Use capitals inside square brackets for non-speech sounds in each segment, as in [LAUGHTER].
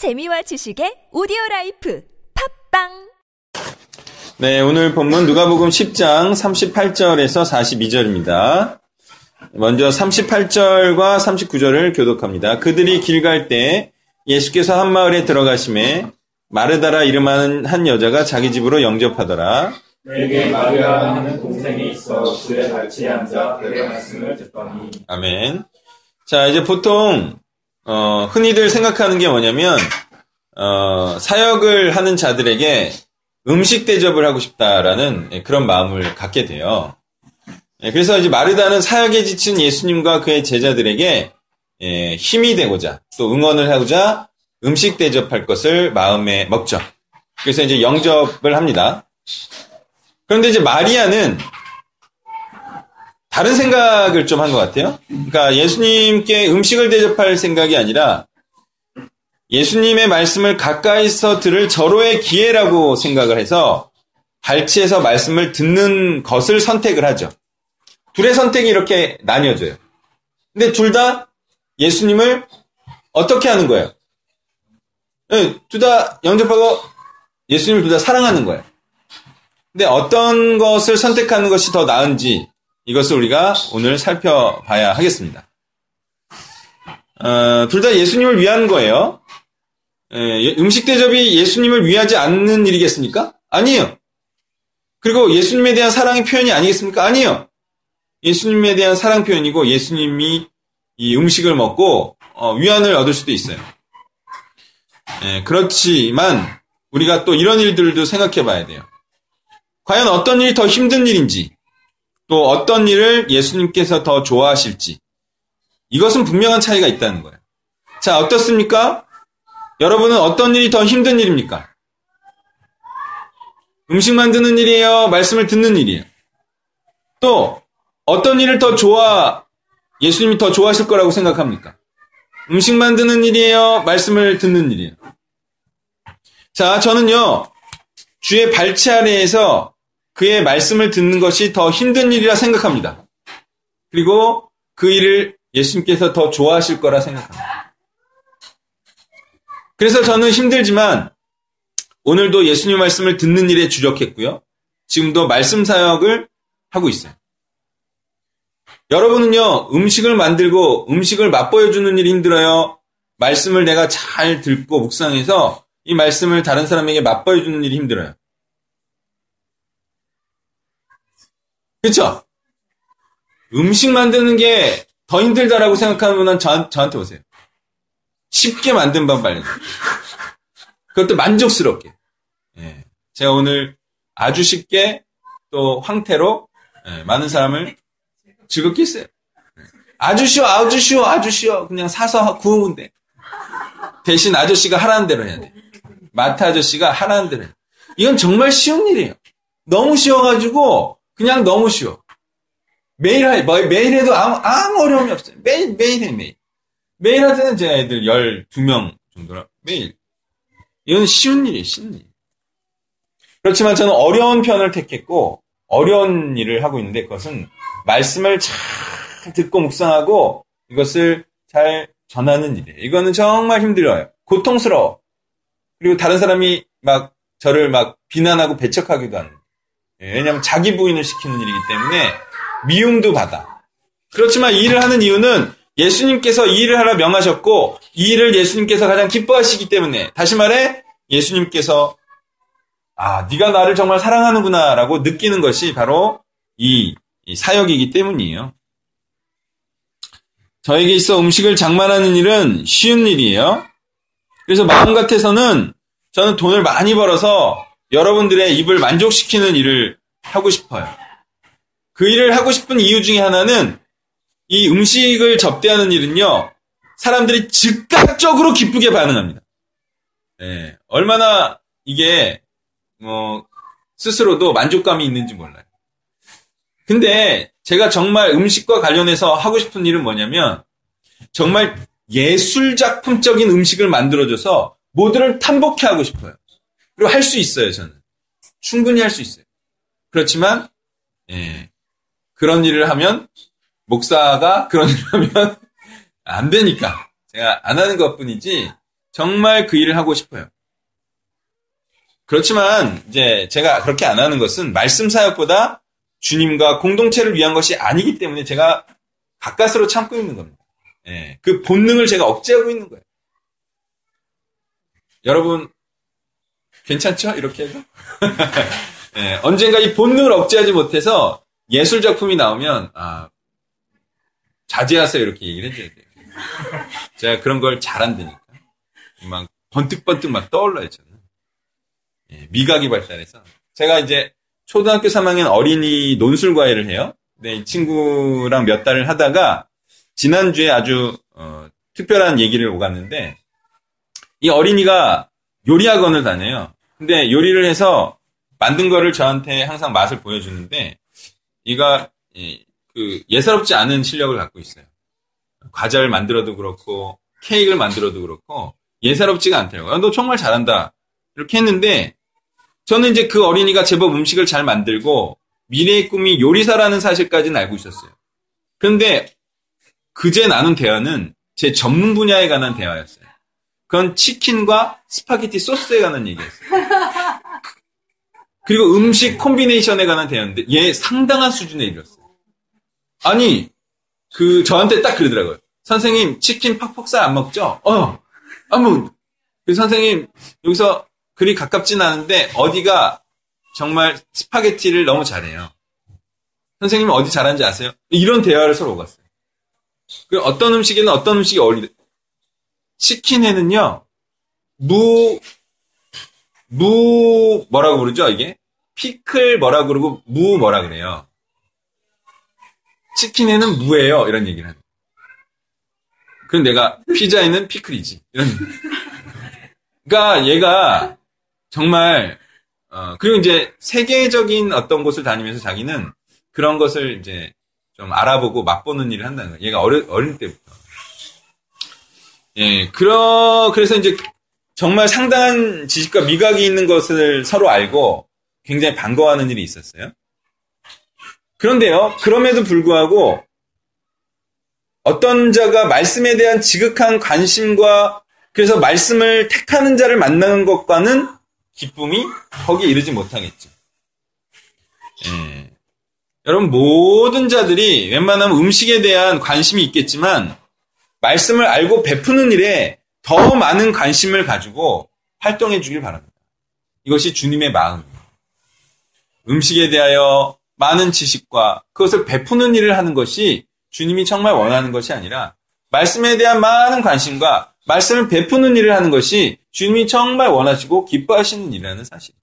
재미와 지식의 오디오 라이프 팟빵 네, 오늘 본문 누가복음 10장 38절에서 42절입니다. 먼저 38절과 39절을 교독합니다. 그들이 길 갈 때 예수께서 한 마을에 들어가심에 마르다라 이름하는 한 여자가 자기 집으로 영접하더라. 그에게 마리아라 하는 동생이 있어 주의 발치에 앉아 그의 말씀을 듣더니 아멘. 자, 이제 보통 어, 흔히들 생각하는 게 뭐냐면 어, 사역을 하는 자들에게 음식 대접을 하고 싶다라는 예, 그런 마음을 갖게 돼요. 예, 그래서 이제 마르다는 사역에 지친 예수님과 그의 제자들에게 예, 힘이 되고자 또 응원을 하고자 음식 대접할 것을 마음에 먹죠. 그래서 이제 영접을 합니다. 그런데 이제 마리아는 다른 생각을 좀 한 것 같아요. 그러니까 예수님께 음식을 대접할 생각이 아니라 예수님의 말씀을 가까이서 들을 절호의 기회라고 생각을 해서 발치에서 말씀을 듣는 것을 선택을 하죠. 둘의 선택이 이렇게 나뉘어져요. 근데 둘 다 예수님을 어떻게 하는 거예요? 네, 둘다 영접하고 예수님을 둘 다 사랑하는 거예요. 근데 어떤 것을 선택하는 것이 더 나은지 이것을 우리가 오늘 살펴봐야 하겠습니다. 어, 둘 다 예수님을 위한 거예요. 예, 음식 대접이 예수님을 위하지 않는 일이겠습니까? 아니에요. 그리고 예수님에 대한 사랑의 표현이 아니겠습니까? 아니에요. 예수님에 대한 사랑 표현이고 예수님이 이 음식을 먹고 어, 위안을 얻을 수도 있어요. 예, 그렇지만 우리가 또 이런 일들도 생각해 봐야 돼요. 과연 어떤 일이 더 힘든 일인지 또 어떤 일을 예수님께서 더 좋아하실지 이것은 분명한 차이가 있다는 거예요. 자, 어떻습니까? 여러분은 어떤 일이 더 힘든 일입니까? 음식 만드는 일이에요? 말씀을 듣는 일이에요? 또 어떤 일을 더 좋아 예수님이 더 좋아하실 거라고 생각합니까? 음식 만드는 일이에요? 말씀을 듣는 일이에요? 자, 저는요. 주의 발치 아래에서 그의 말씀을 듣는 것이 더 힘든 일이라 생각합니다. 그리고 그 일을 예수님께서 더 좋아하실 거라 생각합니다. 그래서 저는 힘들지만 오늘도 예수님 말씀을 듣는 일에 주력했고요. 지금도 말씀 사역을 하고 있어요. 여러분은요, 음식을 만들고 음식을 맛보여주는 일이 힘들어요. 말씀을 내가 잘 듣고 묵상해서 이 말씀을 다른 사람에게 맛보여주는 일이 힘들어요. 그쵸? 음식 만드는 게 더 힘들다라고 생각하는 분은 저, 저한테 오세요. 쉽게 만든 밥 빨리. 그것도 만족스럽게. 예. 제가 오늘 아주 쉽게 또 황태로 예, 많은 사람을 즐겁게 했어요. 아주 쉬워, 아주 쉬워, 아주 쉬워. 그냥 사서 구우면 돼. 대신 아저씨가 하라는 대로 해야 돼. 마트 아저씨가 하라는 대로 해야 돼. 이건 정말 쉬운 일이에요. 너무 쉬워가지고 그냥 너무 쉬워. 매일 하, 뭐, 매일 해도 아무, 아무 어려움이 없어요. 매일, 매일 해, 매일. 매일 할 때는 제가 애들 12명 정도라, 매일. 이건 쉬운 일이에요, 쉬운 일. 그렇지만 저는 어려운 편을 택했고, 어려운 일을 하고 있는데, 그것은 말씀을 잘 듣고 묵상하고, 이것을 잘 전하는 일이에요. 이거는 정말 힘들어요. 고통스러워. 그리고 다른 사람이 막 저를 막 비난하고 배척하기도 하는. 예, 왜냐하면 자기 부인을 시키는 일이기 때문에 미움도 받아. 그렇지만 이 일을 하는 이유는 예수님께서 이 일을 하라 명하셨고 이 일을 예수님께서 가장 기뻐하시기 때문에 다시 말해 예수님께서 아 네가 나를 정말 사랑하는구나라고 느끼는 것이 바로 이, 이 사역이기 때문이에요. 저에게 있어 음식을 장만하는 일은 쉬운 일이에요. 그래서 마음 같아서는 저는 돈을 많이 벌어서 여러분들의 입을 만족시키는 일을 하고 싶어요. 그 일을 하고 싶은 이유 중에 하나는 이 음식을 접대하는 일은요, 사람들이 즉각적으로 기쁘게 반응합니다. 네, 얼마나 이게, 뭐, 스스로도 만족감이 있는지 몰라요. 근데 제가 정말 음식과 관련해서 하고 싶은 일은 뭐냐면, 정말 예술작품적인 음식을 만들어줘서 모두를 탐복해 하고 싶어요. 그리고 할 수 있어요, 저는. 충분히 할 수 있어요. 그렇지만, 예, 그런 일을 하면, 목사가 그런 일을 하면 [LAUGHS] 안 되니까. 제가 안 하는 것 뿐이지, 정말 그 일을 하고 싶어요. 그렇지만 이제 제가 그렇게 안 하는 것은 말씀 사역보다 주님과 공동체를 위한 것이 아니기 때문에 제가 가까스로 참고 있는 겁니다. 예, 그 본능을 제가 억제하고 있는 거예요. 여러분 괜찮죠? 이렇게 해도? [LAUGHS] 예, 언젠가 이 본능을 억제하지 못해서 예술 작품이 나오면 아 자제하세요 이렇게 얘기를 해줘야 돼요. 제가 그런 걸 잘한다니까. 막 번뜩번뜩 막 떠올라요 저는. 예, 미각이 발달해서 제가 이제 초등학교 3학년 어린이 논술 과외를 해요. 네, 이 친구랑 몇 달을 하다가 지난주에 아주 어, 특별한 얘기를 오갔는데 이 어린이가 요리학원을 다녀요. 근데 요리를 해서 만든 거를 저한테 항상 맛을 보여주는데 이가 예, 그 예사롭지 않은 실력을 갖고 있어요. 과자를 만들어도 그렇고 케이크를 만들어도 그렇고 예사롭지가 않더라고요. 아, 너 정말 잘한다. 이렇게 했는데 저는 이제 그 어린이가 제법 음식을 잘 만들고 미래의 꿈이 요리사라는 사실까지는 알고 있었어요. 그런데 그제 나눈 대화는 제 전문 분야에 관한 대화였어요. 그건 치킨과 스파게티 소스에 관한 얘기였어요. 그리고 음식 콤비네이션에 관한 대화인데 얘 상당한 수준에 이르렀어요. 아니 그 저한테 딱 그러더라고요. 선생님 치킨 퍽퍽살 안 먹죠? 어, 안 먹. 그 선생님 여기서 그리 가깝진 않은데 어디가 정말 스파게티를 너무 잘해요. 선생님 어디 잘하는지 아세요? 이런 대화를 서로 오갔어요. 그 어떤 음식에는 어떤 음식이 어울리. 치킨에는요 무, 무 뭐라고 부르죠 이게? 피클 뭐라 그러고 무 뭐라 그래요. 치킨에는 무예요 이런 얘기를 하는. 그럼 내가 피자에는 피클이지 이런. 그러니까 얘가 정말 어, 그리고 이제 세계적인 어떤 곳을 다니면서 자기는 그런 것을 이제 좀 알아보고 맛보는 일을 한다는 거예요. 얘가 어릴, 어릴 때부터. 예, 그러, 그래서 이제 정말 상당한 지식과 미각이 있는 것을 서로 알고 굉장히 반가워하는 일이 있었어요. 그런데요, 그럼에도 불구하고 어떤 자가 말씀에 대한 지극한 관심과 그래서 말씀을 택하는 자를 만나는 것과는 기쁨이 거기에 이르지 못하겠죠. 예. 여러분 모든 자들이 웬만하면 음식에 대한 관심이 있겠지만 말씀을 알고 베푸는 일에 더 많은 관심을 가지고 활동해 주길 바랍니다. 이것이 주님의 마음입니다. 음식에 대하여 많은 지식과 그것을 베푸는 일을 하는 것이 주님이 정말 원하는 것이 아니라 말씀에 대한 많은 관심과 말씀을 베푸는 일을 하는 것이 주님이 정말 원하시고 기뻐하시는 일이라는 사실이죠.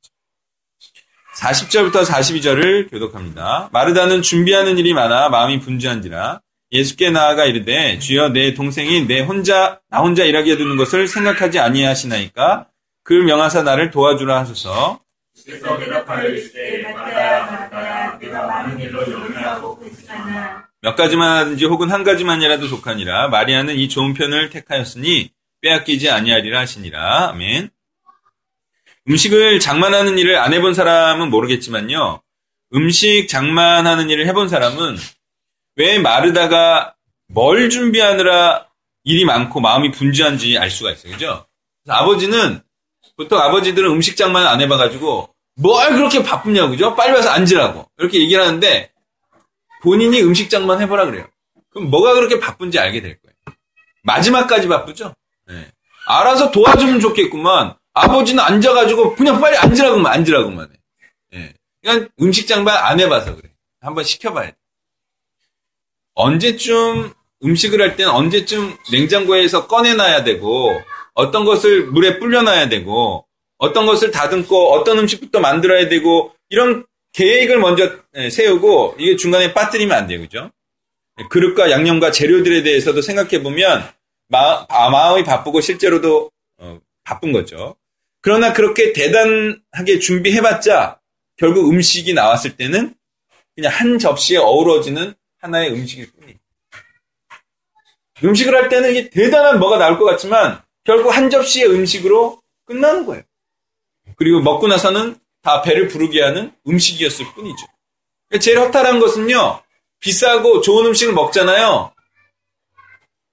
40절부터 42절을 교독합니다. 마르다는 준비하는 일이 많아 마음이 분주한지라 예수께 나아가 이르되 주여 내 동생이 내 혼자 나 혼자 일하게 두는 것을 생각하지 아니하시나이까? 그 명하사 나를 도와주라 하소서. 몇 가지만 하든지 혹은 한 가지만이라도 속하니라. 마리아는 이 좋은 편을 택하였으니 빼앗기지 아니하리라 하시니라. 아멘. 음식을 장만하는 일을 안 해본 사람은 모르겠지만요. 음식 장만하는 일을 해본 사람은 왜 마르다가 뭘 준비하느라 일이 많고 마음이 분주한지 알 수가 있어요 그죠 그래서 아버지는 보통 아버지들은 음식 장만 안 해봐가지고 뭘 그렇게 바쁘냐고 그죠 빨리 와서 앉으라고 이렇게 얘기를 하는데 본인이 음식 장만 해보라 그래요. 그럼 뭐가 그렇게 바쁜지 알게 될 거예요. 마지막까지 바쁘죠? 네. 알아서 도와주면 좋겠구만. 아버지는 앉아가지고 그냥 빨리 앉으라고만, 앉으라고만 해. 네. 그냥 음식 장만 안 해봐서 그래. 한번 시켜봐야 돼. 언제쯤 음식을 할 때는 언제쯤 냉장고에서 꺼내놔야 되고, 어떤 것을 물에 불려놔야 되고, 어떤 것을 다듬고, 어떤 음식부터 만들어야 되고, 이런 계획을 먼저 세우고 이게 중간에 빠뜨리면 안 돼요. 그죠? 그릇과 양념과 재료들에 대해서도 생각해 보면 마음이 바쁘고 실제로도 어, 바쁜 거죠. 그러나 그렇게 대단하게 준비해봤자 결국 음식이 나왔을 때는 그냥 한 접시에 어우러지는 하나의 음식일 뿐이에요. 음식을 할 때는 이게 대단한 뭐가 나올 것 같지만 결국 한 접시의 음식으로 끝나는 거예요. 그리고 먹고 나서는 다 배를 부르게 하는 음식이었을 뿐이죠. 제일 허탈한 것은요, 비싸고 좋은 음식을 먹잖아요.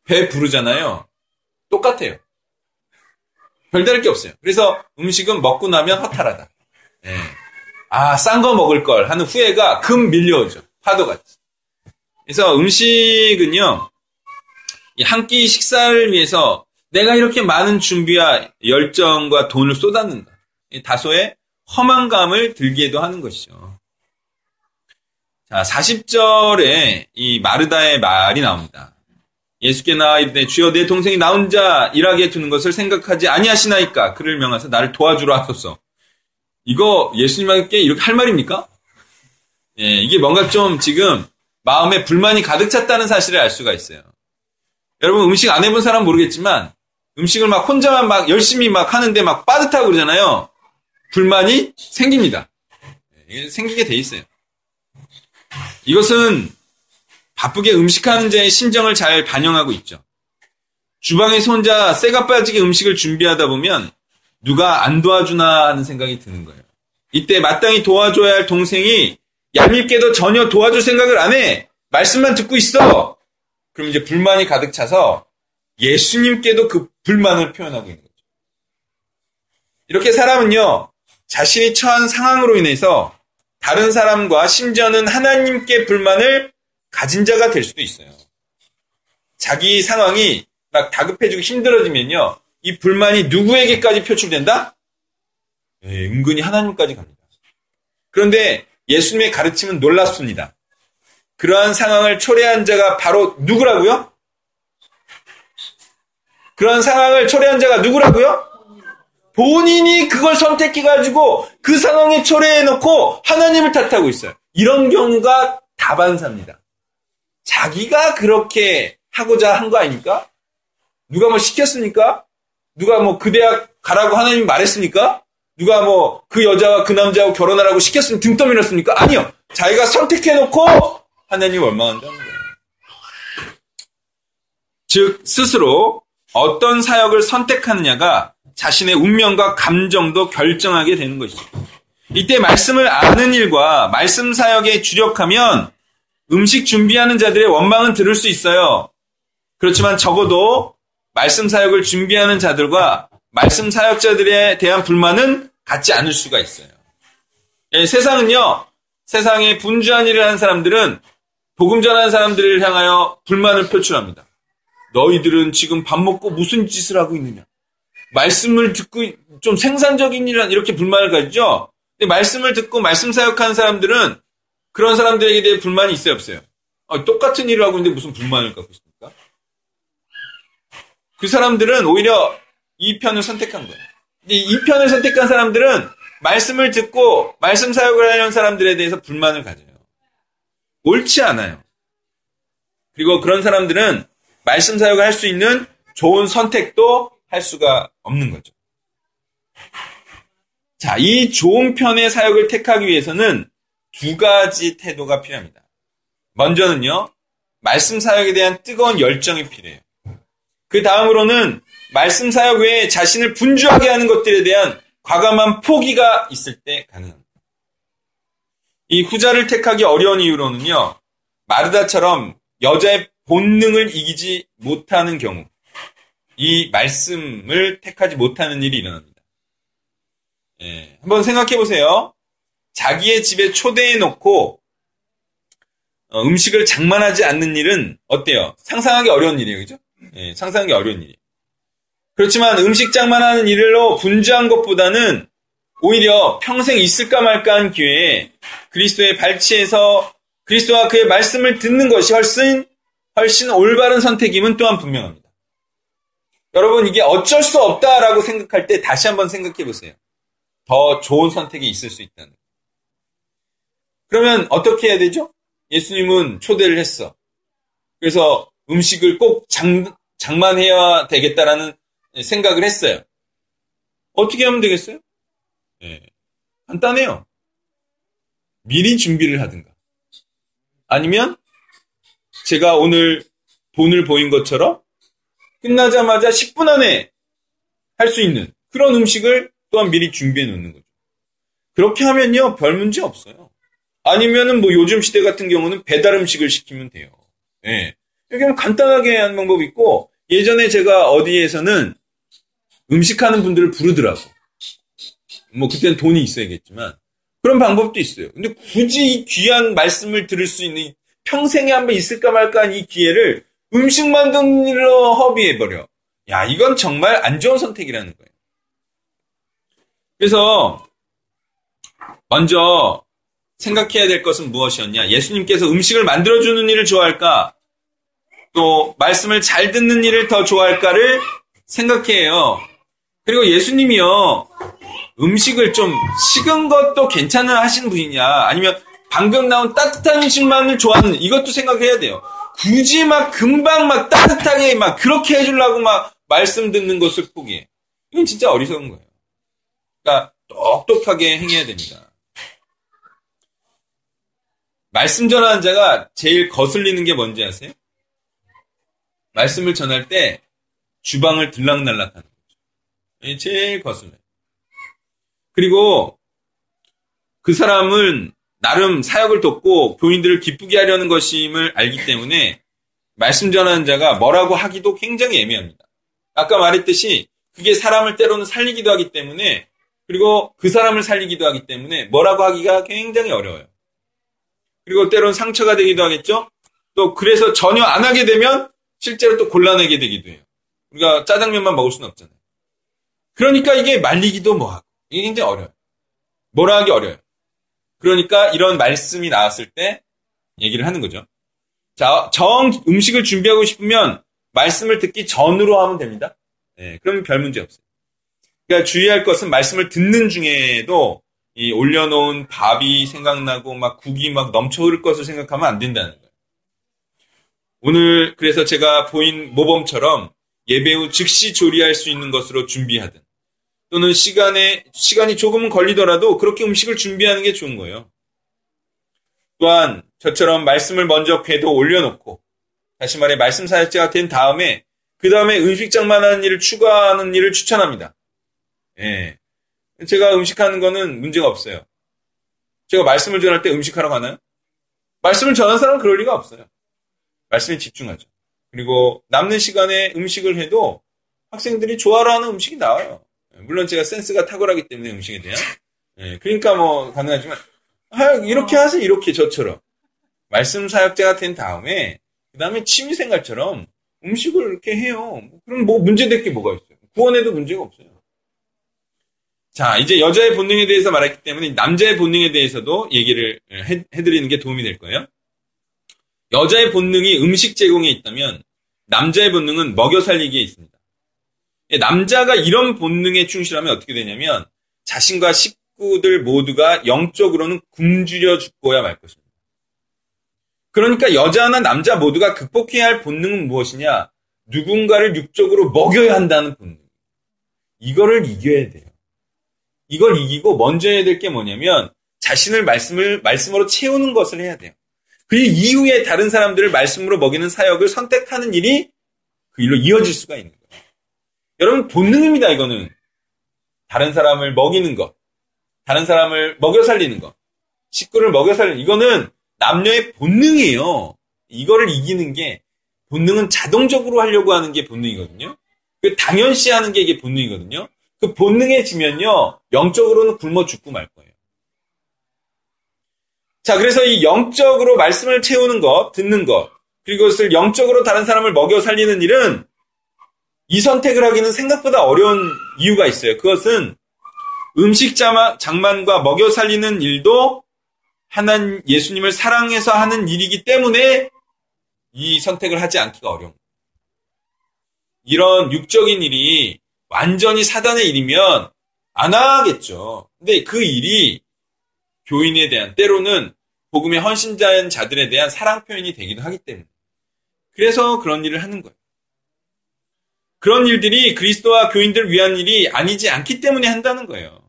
배 부르잖아요. 똑같아요. 별다를 게 없어요. 그래서 음식은 먹고 나면 허탈하다. 예. 아, 싼 거 먹을 걸 하는 후회가 금 밀려오죠. 파도같이. 그래서 음식은요, 한 끼 식사를 위해서 내가 이렇게 많은 준비와 열정과 돈을 쏟았는가. 다소의 허망감을 들게도 하는 것이죠. 자, 40절에 이 마르다의 말이 나옵니다. 예수께 나와 이르되 주여 내 동생이 나 혼자 일하게 두는 것을 생각하지 아니하시나이까 그를 명하사 나를 도와주라 하소서. 이거 예수님께 이렇게 할 말입니까? 예, 이게 뭔가 좀 지금 마음에 불만이 가득 찼다는 사실을 알 수가 있어요. 여러분 음식 안 해본 사람 모르겠지만 음식을 막 혼자만 막 열심히 막 하는데 막 빠듯하고 그러잖아요. 불만이 생깁니다. 예, 생기게 돼 있어요. 이것은 바쁘게 음식하는 자의 심정을 잘 반영하고 있죠. 주방에서 혼자 쇠가 빠지게 음식을 준비하다 보면 누가 안 도와주나 하는 생각이 드는 거예요. 이때 마땅히 도와줘야 할 동생이 얄밉게도 전혀 도와줄 생각을 안 해. 말씀만 듣고 있어. 그럼 이제 불만이 가득 차서 예수님께도 그 불만을 표현하고 있는 거죠. 이렇게 사람은요, 자신이 처한 상황으로 인해서 다른 사람과 심지어는 하나님께 불만을 가진 자가 될 수도 있어요. 자기 상황이 막 다급해지고 힘들어지면요, 이 불만이 누구에게까지 표출된다? 네, 은근히 하나님까지 갑니다. 그런데 예수님의 가르침은 놀랍습니다. 그러한 상황을 초래한 자가 바로 누구라고요? 그러한 상황을 초래한 자가 누구라고요? 본인이 그걸 선택해가지고 그 상황에 초래해놓고 하나님을 탓하고 있어요. 이런 경우가 다반사입니다. 자기가 그렇게 하고자 한 거 아닙니까? 누가 뭐 시켰습니까? 누가 뭐 그 대학 가라고 하나님이 말했습니까? 누가 뭐 그 여자와 그 남자하고 결혼하라고 시켰으면 등 떠밀었습니까? 아니요. 자기가 선택해놓고 하나님 원망한다는 거예요. 즉 스스로 어떤 사역을 선택하느냐가 자신의 운명과 감정도 결정하게 되는 것이죠. 이때 말씀을 아는 일과 말씀 사역에 주력하면 음식 준비하는 자들의 원망은 들을 수 있어요. 그렇지만 적어도 말씀 사역을 준비하는 자들과 말씀 사역자들에 대한 불만은 갖지 않을 수가 있어요. 예, 세상은요, 세상에 분주한 일을 하는 사람들은 복음 전하는 사람들을 향하여 불만을 표출합니다. 너희들은 지금 밥 먹고 무슨 짓을 하고 있느냐? 말씀을 듣고 좀 생산적인 일을 이렇게 불만을 가지죠. 근데 말씀을 듣고 말씀 사역하는 사람들은 그런 사람들에게 대해 불만이 있어요, 없어요? 아, 똑같은 일을 하고 있는데 무슨 불만을 갖고 있습니까? 그 사람들은 오히려 이 편을 선택한 거예요. 이 편을 선택한 사람들은 말씀을 듣고 말씀 사역을 하려는 사람들에 대해서 불만을 가져요. 옳지 않아요. 그리고 그런 사람들은 말씀 사역을 할 수 있는 좋은 선택도 할 수가 없는 거죠. 자, 이 좋은 편의 사역을 택하기 위해서는 두 가지 태도가 필요합니다. 먼저는요, 말씀 사역에 대한 뜨거운 열정이 필요해요. 그 다음으로는 말씀 사역 외에 자신을 분주하게 하는 것들에 대한 과감한 포기가 있을 때 가능합니다. 이 후자를 택하기 어려운 이유로는요, 마르다처럼 여자의 본능을 이기지 못하는 경우, 이 말씀을 택하지 못하는 일이 일어납니다. 예, 한번 생각해 보세요. 자기의 집에 초대해 놓고 어, 음식을 장만하지 않는 일은 어때요? 상상하기 어려운 일이에요, 그죠? 예, 상상하기 어려운 일이에요. 그렇지만 음식 장만 하는 일로 분주한 것보다는 오히려 평생 있을까 말까 한 기회에 그리스도의 발치에서 그리스도와 그의 말씀을 듣는 것이 훨씬 훨씬 올바른 선택임은 또한 분명합니다. 여러분 이게 어쩔 수 없다라고 생각할 때 다시 한번 생각해 보세요. 더 좋은 선택이 있을 수 있다는. 그러면 어떻게 해야 되죠? 예수님은 초대를 했어. 그래서 음식을 꼭 장, 장만해야 되겠다라는 생각을 했어요. 어떻게 하면 되겠어요? 네. 간단해요. 미리 준비를 하든가. 아니면 제가 오늘 돈을 보인 것처럼 끝나자마자 10분 안에 할 수 있는 그런 음식을 또한 미리 준비해 놓는 거죠. 그렇게 하면요, 별 문제 없어요. 아니면은 뭐 요즘 시대 같은 경우는 배달 음식을 시키면 돼요. 예. 네. 이렇게 간단하게 하는 방법이 있고, 예전에 제가 어디에서는 음식하는 분들을 부르더라고. 뭐 그때는 돈이 있어야겠지만 그런 방법도 있어요. 근데 굳이 이 귀한 말씀을 들을 수 있는 평생에 한 번 있을까 말까 한 이 기회를 음식 만드는 일로 허비해 버려. 야, 이건 정말 안 좋은 선택이라는 거예요. 그래서 먼저 생각해야 될 것은 무엇이었냐? 예수님께서 음식을 만들어 주는 일을 좋아할까? 또 말씀을 잘 듣는 일을 더 좋아할까를 생각해요. 그리고 예수님이요 음식을 좀 식은 것도 괜찮아 하시는 분이냐 아니면 방금 나온 따뜻한 음식만을 좋아하는 이것도 생각해야 돼요. 굳이 막 금방 막 따뜻하게 막 그렇게 해주려고 막 말씀 듣는 것을 포기해. 이건 진짜 어리석은 거예요. 그러니까 똑똑하게 행해야 됩니다. 말씀 전하는 자가 제일 거슬리는 게 뭔지 아세요? 말씀을 전할 때 주방을 들락날락하는. 제일 거슬려요. 그리고 그 사람은 나름 사역을 돕고 교인들을 기쁘게 하려는 것임을 알기 때문에 말씀 전하는 자가 뭐라고 하기도 굉장히 애매합니다. 아까 말했듯이 그게 사람을 때로는 살리기도 하기 때문에 그리고 그 사람을 살리기도 하기 때문에 뭐라고 하기가 굉장히 어려워요. 그리고 때로는 상처가 되기도 하겠죠? 또 그래서 전혀 안 하게 되면 실제로 또 곤란하게 되기도 해요. 우리가 짜장면만 먹을 수는 없잖아요. 그러니까 이게 말리기도 뭐하고 이게 굉장히 어려워요. 뭐라 하기 어려워요. 그러니까 이런 말씀이 나왔을 때 얘기를 하는 거죠. 자, 정 음식을 준비하고 싶으면 말씀을 듣기 전으로 하면 됩니다. 네, 그러면 별 문제 없어요. 그러니까 주의할 것은 말씀을 듣는 중에도 이 올려놓은 밥이 생각나고 막 국이 막 넘쳐 흐를 것을 생각하면 안 된다는 거예요. 오늘 그래서 제가 보인 모범처럼 예배 후 즉시 조리할 수 있는 것으로 준비하든 또는 시간에 시간이 조금은 걸리더라도 그렇게 음식을 준비하는 게 좋은 거예요. 또한 저처럼 말씀을 먼저 궤도 올려놓고 다시 말해 말씀 사역자가 된 다음에 그 다음에 음식장만 하는 일을 추가하는 일을 추천합니다. 예. 제가 음식하는 거는 문제가 없어요. 제가 말씀을 전할 때 음식하러 가나요? 말씀을 전한 사람은 그럴 리가 없어요. 말씀에 집중하죠. 그리고 남는 시간에 음식을 해도 학생들이 좋아하는 음식이 나와요. 물론 제가 센스가 탁월하기 때문에 음식에 대한. 예, 그러니까 뭐 가능하지만 아, 이렇게 하세요. 이렇게 저처럼. 말씀 사역자가 된 다음에 그 다음에 취미 생활처럼 음식을 이렇게 해요. 그럼 뭐 문제될 게 뭐가 있어요? 구원에도 문제가 없어요. 자, 이제 여자의 본능에 대해서 말했기 때문에 남자의 본능에 대해서도 얘기를 해, 해드리는 게 도움이 될 거예요. 여자의 본능이 음식 제공에 있다면 남자의 본능은 먹여 살리기에 있습니다. 예, 남자가 이런 본능에 충실하면 어떻게 되냐면 자신과 식구들 모두가 영적으로는 굶주려 죽고야 말 것입니다. 그러니까 여자나 남자 모두가 극복해야 할 본능은 무엇이냐? 누군가를 육적으로 먹여야 한다는 본능. 이거를 이겨야 돼요. 이걸 이기고 먼저 해야 될 게 뭐냐면 자신을 말씀을 말씀으로 채우는 것을 해야 돼요. 그 이후에 다른 사람들을 말씀으로 먹이는 사역을 선택하는 일이 그 일로 이어질 수가 있는 거예요. 여러분 본능입니다. 이거는 다른 사람을 먹이는 것, 다른 사람을 먹여 살리는 것, 식구를 먹여 살리는 이거는 남녀의 본능이에요. 이거를 이기는 게 본능은 자동적으로 하려고 하는 게 본능이거든요. 그 당연시 하는 게 이게 본능이거든요. 그 본능에 지면요, 영적으로는 굶어 죽고 말 거예요. 자, 그래서 이 영적으로 말씀을 채우는 것, 듣는 것, 그리고 그것을 영적으로 다른 사람을 먹여 살리는 일은 이 선택을 하기는 생각보다 어려운 이유가 있어요. 그것은 음식 장만과 먹여 살리는 일도 하나님 예수님을 사랑해서 하는 일이기 때문에 이 선택을 하지 않기가 어려운 거예요. 이런 육적인 일이 완전히 사단의 일이면 안 하겠죠. 근데 그 일이 교인에 대한 때로는 복음의 헌신자인 자들에 대한 사랑 표현이 되기도 하기 때문에 그래서 그런 일을 하는 거예요. 그런 일들이 그리스도와 교인들 위한 일이 아니지 않기 때문에 한다는 거예요.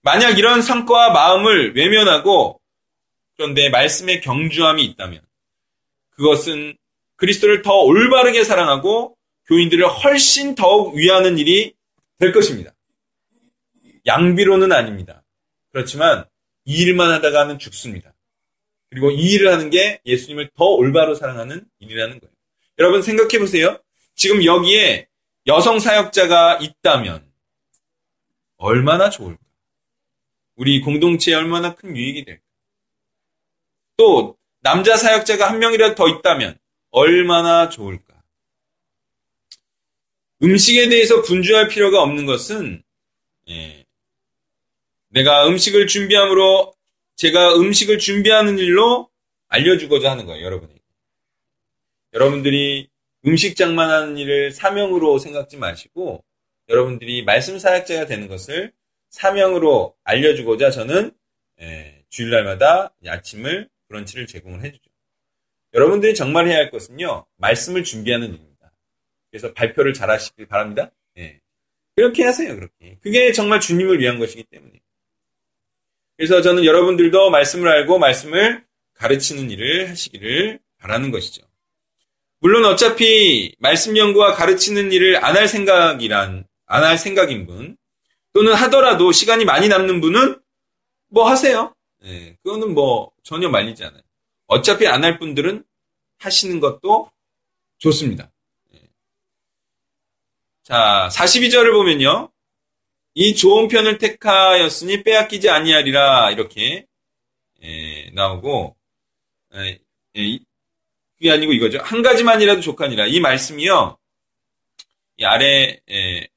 만약 이런 성과와 마음을 외면하고 그런데 말씀의 경주함이 있다면 그것은 그리스도를 더 올바르게 사랑하고 교인들을 훨씬 더욱 위하는 일이 될 것입니다. 양비로는 아닙니다. 그렇지만 이 일만 하다가는 죽습니다. 그리고 이 일을 하는 게 예수님을 더 올바로 사랑하는 일이라는 거예요. 여러분 생각해 보세요. 지금 여기에 여성 사역자가 있다면 얼마나 좋을까? 우리 공동체에 얼마나 큰 유익이 될까? 또 남자 사역자가 한 명이라도 더 있다면 얼마나 좋을까? 음식에 대해서 분주할 필요가 없는 것은 예, 내가 음식을 준비함으로 제가 음식을 준비하는 일로 알려주고자 하는 거예요, 여러분에게. 여러분들이 음식 장만 하는 일을 사명으로 생각지 마시고 여러분들이 말씀 사역자가 되는 것을 사명으로 알려주고자 저는 예, 주일날마다 아침을 브런치를 제공을 해주죠. 여러분들이 정말 해야 할 것은요, 말씀을 준비하는 일입니다. 그래서 발표를 잘 하시길 바랍니다. 예. 그렇게 하세요, 그렇게. 그게 정말 주님을 위한 것이기 때문에. 그래서 저는 여러분들도 말씀을 알고 말씀을 가르치는 일을 하시기를 바라는 것이죠. 물론 어차피 말씀 연구와 가르치는 일을 안 할 생각이란, 안 할 생각인 분, 또는 하더라도 시간이 많이 남는 분은 뭐 하세요. 예, 그거는 뭐 전혀 말리지 않아요. 어차피 안 할 분들은 하시는 것도 좋습니다. 예. 자, 42절을 보면요. 이 좋은 편을 택하였으니 빼앗기지 아니하리라 이렇게 예, 나오고 예, 아니고 이거죠. 한 가지만이라도 족하니라. 이 말씀이요. 이 아래 예,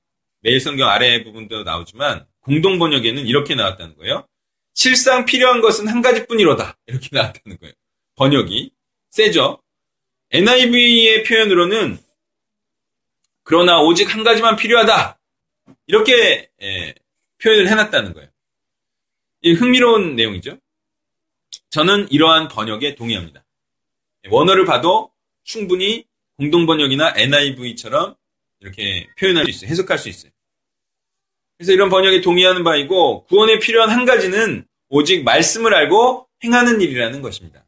매일 성경 아래 부분도 나오지만 공동 번역에는 이렇게 나왔다는 거예요. 실상 필요한 것은 한 가지뿐이로다. 이렇게 나왔다는 거예요. 번역이 세죠. NIV의 표현으로는 그러나 오직 한 가지만 필요하다. 이렇게 예, 표현을 해놨다는 거예요. 이 흥미로운 내용이죠. 저는 이러한 번역에 동의합니다. 원어를 봐도 충분히 공동번역이나 NIV처럼 이렇게 표현할 수 있어요. 해석할 수 있어요. 그래서 이런 번역에 동의하는 바이고 구원에 필요한 한 가지는 오직 말씀을 알고 행하는 일이라는 것입니다.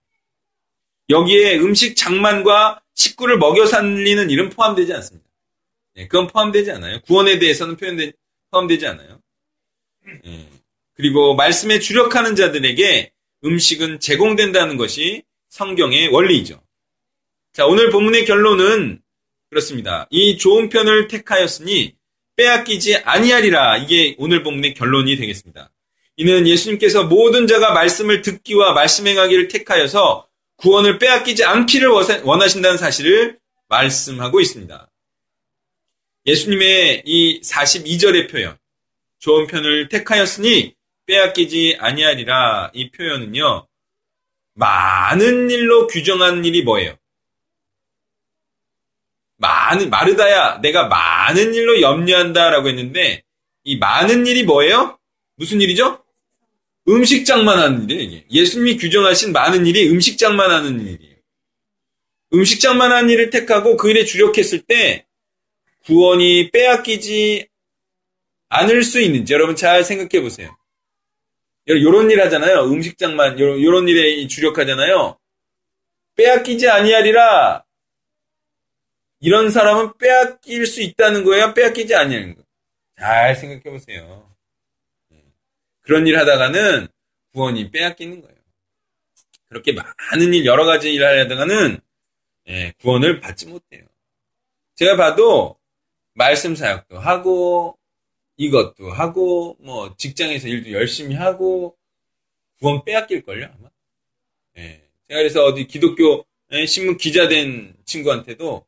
여기에 음식 장만과 식구를 먹여 살리는 일은 포함되지 않습니다. 네, 그건 포함되지 않아요. 구원에 대해서는 표현되, 포함되지 않아요. 네. 그리고 말씀에 주력하는 자들에게 음식은 제공된다는 것이 성경의 원리이죠. 자, 오늘 본문의 결론은 그렇습니다. 이 좋은 편을 택하였으니 빼앗기지 아니하리라. 이게 오늘 본문의 결론이 되겠습니다. 이는 예수님께서 모든 자가 말씀을 듣기와 말씀 행하기를 택하여서 구원을 빼앗기지 않기를 원하신다는 사실을 말씀하고 있습니다. 예수님의 이 42절의 표현, 좋은 편을 택하였으니 빼앗기지 아니하리라 이 표현은요. 많은 일로 규정한 일이 뭐예요? 많은 마르다야 내가 많은 일로 염려한다라고 했는데 이 많은 일이 뭐예요? 무슨 일이죠? 음식장만 하는 일이에요. 예수님이 규정하신 많은 일이 음식장만 하는 일이에요. 음식장만 하는 일을 택하고 그 일에 주력했을 때 구원이 빼앗기지 않을 수 있는지 여러분 잘 생각해 보세요. 요런 일 하잖아요. 음식장만 요런, 요런 일에 주력하잖아요. 빼앗기지 아니하리라 이런 사람은 빼앗길 수 있다는 거예요? 빼앗기지 아니하는 거예요? 잘 생각해 보세요. 예. 그런 일 하다가는 구원이 빼앗기는 거예요. 그렇게 많은 일, 여러 가지 일을 하다가는 예, 구원을 받지 못해요. 제가 봐도 말씀 사역도 하고 이것도 하고 뭐 직장에서 일도 열심히 하고 구원 빼앗길 걸요 아마. 예. 제가 그래서 어디 기독교 예, 신문 기자 된 친구한테도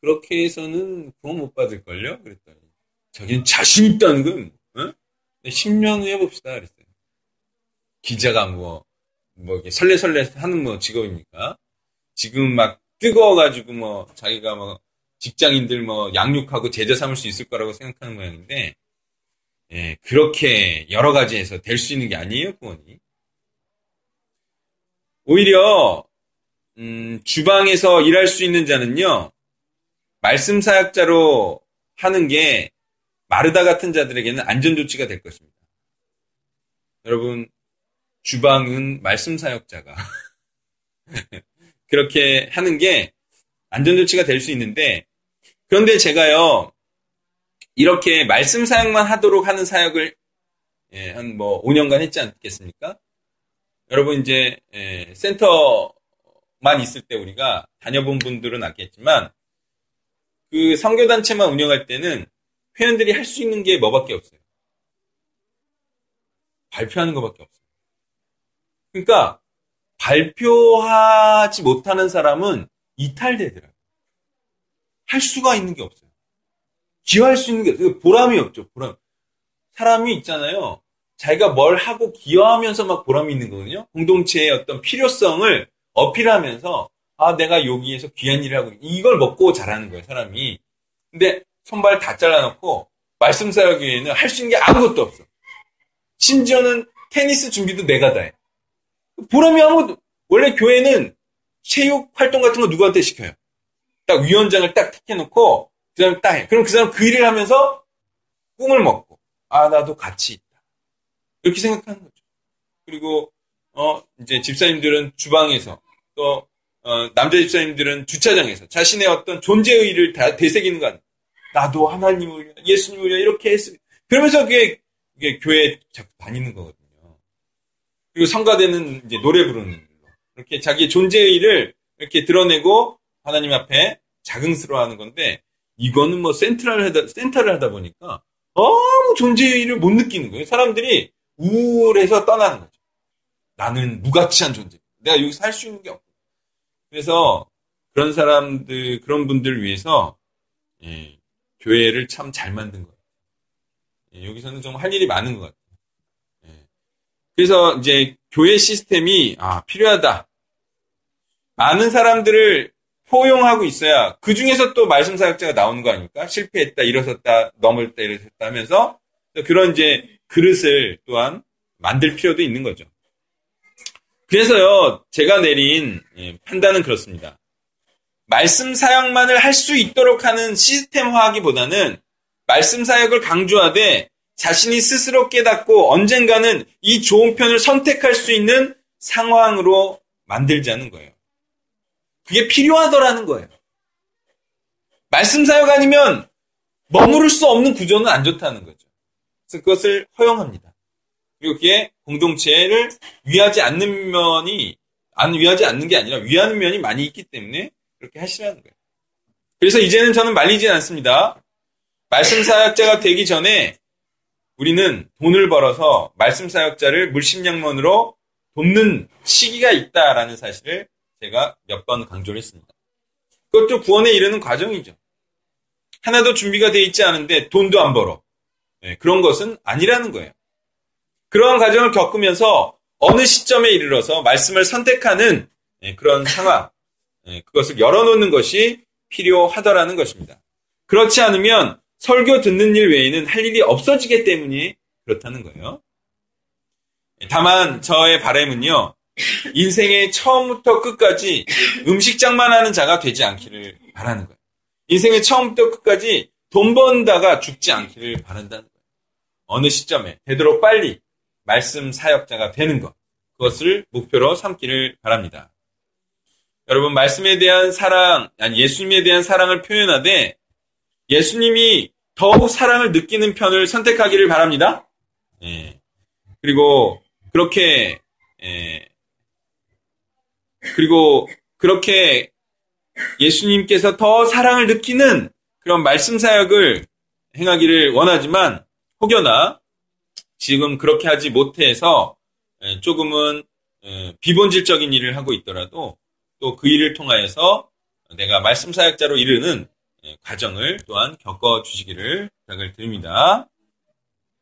그렇게 해서는 구원 못 받을 걸요? 그랬더니. 자기는 자신 있다는 건, 어? 10년 후에 봅시다. 그랬어요. 기자가 뭐, 뭐, 이렇게 설레설레 하는 뭐 직업입니까? 지금 막 뜨거워가지고 뭐, 자기가 뭐, 직장인들 뭐, 양육하고 제자 삼을 수 있을 거라고 생각하는 모양인데, 예, 그렇게 여러 가지에서 될 수 있는 게 아니에요, 구원이. 오히려, 음, 주방에서 일할 수 있는 자는요, 말씀 사역자로 하는 게 마르다 같은 자들에게는 안전 조치가 될 것입니다. 여러분, 주방은 말씀 사역자가 [LAUGHS] 그렇게 하는 게 안전 조치가 될 수 있는데, 그런데 제가요, 이렇게 말씀 사역만 하도록 하는 사역을 예, 한 뭐 5년간 했지 않겠습니까? 여러분 이제 예, 센터만 있을 때 우리가 다녀본 분들은 알겠지만 그 선교 단체만 운영할 때는 회원들이 할 수 있는 게 뭐밖에 없어요. 발표하는 것밖에 없어요. 그러니까 발표하지 못하는 사람은 이탈되더라고요. 할 수가 있는 게 없어요. 기여할 수 있는 게 없어요. 보람이 없죠. 보람. 사람이 있잖아요. 자기가 뭘 하고 기여하면서 막 보람이 있는 거거든요. 공동체의 어떤 필요성을 어필하면서 아 내가 여기에서 귀한 일을 하고 이걸 먹고 자라는 거예요. 사람이. 근데 손발 다 잘라놓고 말씀 사역에는 할 수 있는 게 아무것도 없어. 심지어는 테니스 준비도 내가 다 해. 보람이 아무것도 원래 교회는 체육 활동 같은 거 누구한테 시켜요? 딱 위원장을 딱 택해놓고 그 사람 딱 해. 그럼 그 사람 그 일을 하면서 꿈을 먹고 아 나도 같이 있다. 이렇게 생각하는 거죠. 그리고 어 이제 집사님들은 주방에서 또 어, 남자 집사님들은 주차장에서 자신의 어떤 존재 의의를 다 되새기는 거 아니에요. 나도 하나님을 예수님을 이렇게 했어. 그러면서 그게, 그게 교회에 자꾸 다니는 거거든요. 그리고 성가대는 이제 노래 부르는 걸로. 이렇게 자기의 존재 의의를 이렇게 드러내고 하나님 앞에 자긍스러워하는 건데 이거는 뭐 센트럴 하다, 센터를 하다 보니까 아무 존재 의의를 못 느끼는 거예요. 사람들이 우울해서 떠나는 거죠. 나는 무가치한 존재. 내가 여기서 할수 있는 게 없고. 그래서 그런 사람들, 그런 분들을 위해서 예, 교회를 참 잘 만든 것 같아요. 예, 여기서는 좀 할 일이 많은 것 같아요. 예. 그래서 이제 교회 시스템이 아, 필요하다. 많은 사람들을 포용하고 있어야 그 중에서 또 말씀 사역자가 나오는 거 아닙니까? 실패했다, 일어섰다, 넘었다, 일어섰다 하면서 그런 이제 그릇을 또한 만들 필요도 있는 거죠. 그래서요, 제가 내린 예, 판단은 그렇습니다. 말씀 사역만을 할 수 있도록 하는 시스템화하기보다는 말씀 사역을 강조하되 자신이 스스로 깨닫고 언젠가는 이 좋은 편을 선택할 수 있는 상황으로 만들자는 거예요. 그게 필요하더라는 거예요. 말씀 사역 아니면 머무를 수 없는 구조는 안 좋다는 거죠. 그래서 그것을 허용합니다. 그리고 그게 공동체를 위하지 않는 면이 안 위하지 않는 게 아니라 위하는 면이 많이 있기 때문에 그렇게 하시라는 거예요. 그래서 이제는 저는 말리지 않습니다. 말씀 사역자가 되기 전에 우리는 돈을 벌어서 말씀 사역자를 물심양면으로 돕는 시기가 있다라는 사실을 제가 몇 번 강조를 했습니다. 그것도 구원에 이르는 과정이죠. 하나도 준비가 돼 있지 않은데 돈도 안 벌어. 네, 그런 것은 아니라는 거예요. 그러한 과정을 겪으면서 어느 시점에 이르러서 말씀을 선택하는 네, 그런 상황, 네, 그것을 열어놓는 것이 필요하더라는 것입니다. 그렇지 않으면 설교 듣는 일 외에는 할 일이 없어지기 때문이 그렇다는 거예요. 다만 저의 바램은요. 인생의 처음부터 끝까지 음식장만 하는 자가 되지 않기를 바라는 거예요. 인생의 처음부터 끝까지 돈 번다가 죽지 않기를 바란다는 거예요. 어느 시점에 되도록 빨리 말씀 사역자가 되는 것 그것을 목표로 삼기를 바랍니다. 여러분 말씀에 대한 사랑, 아니 예수님에 대한 사랑을 표현하되 예수님이 더욱 사랑을 느끼는 편을 선택하기를 바랍니다. 예. 그리고 그렇게 예. 그리고 그렇게 예수님께서 더 사랑을 느끼는 그런 말씀 사역을 행하기를 원하지만 혹여나 지금 그렇게 하지 못해서 예, 조금은 예, 비본질적인 일을 하고 있더라도 또 그 일을 통하여서 내가 말씀 사역자로 이르는 예, 과정을 또한 겪어 주시기를 부탁을 드립니다.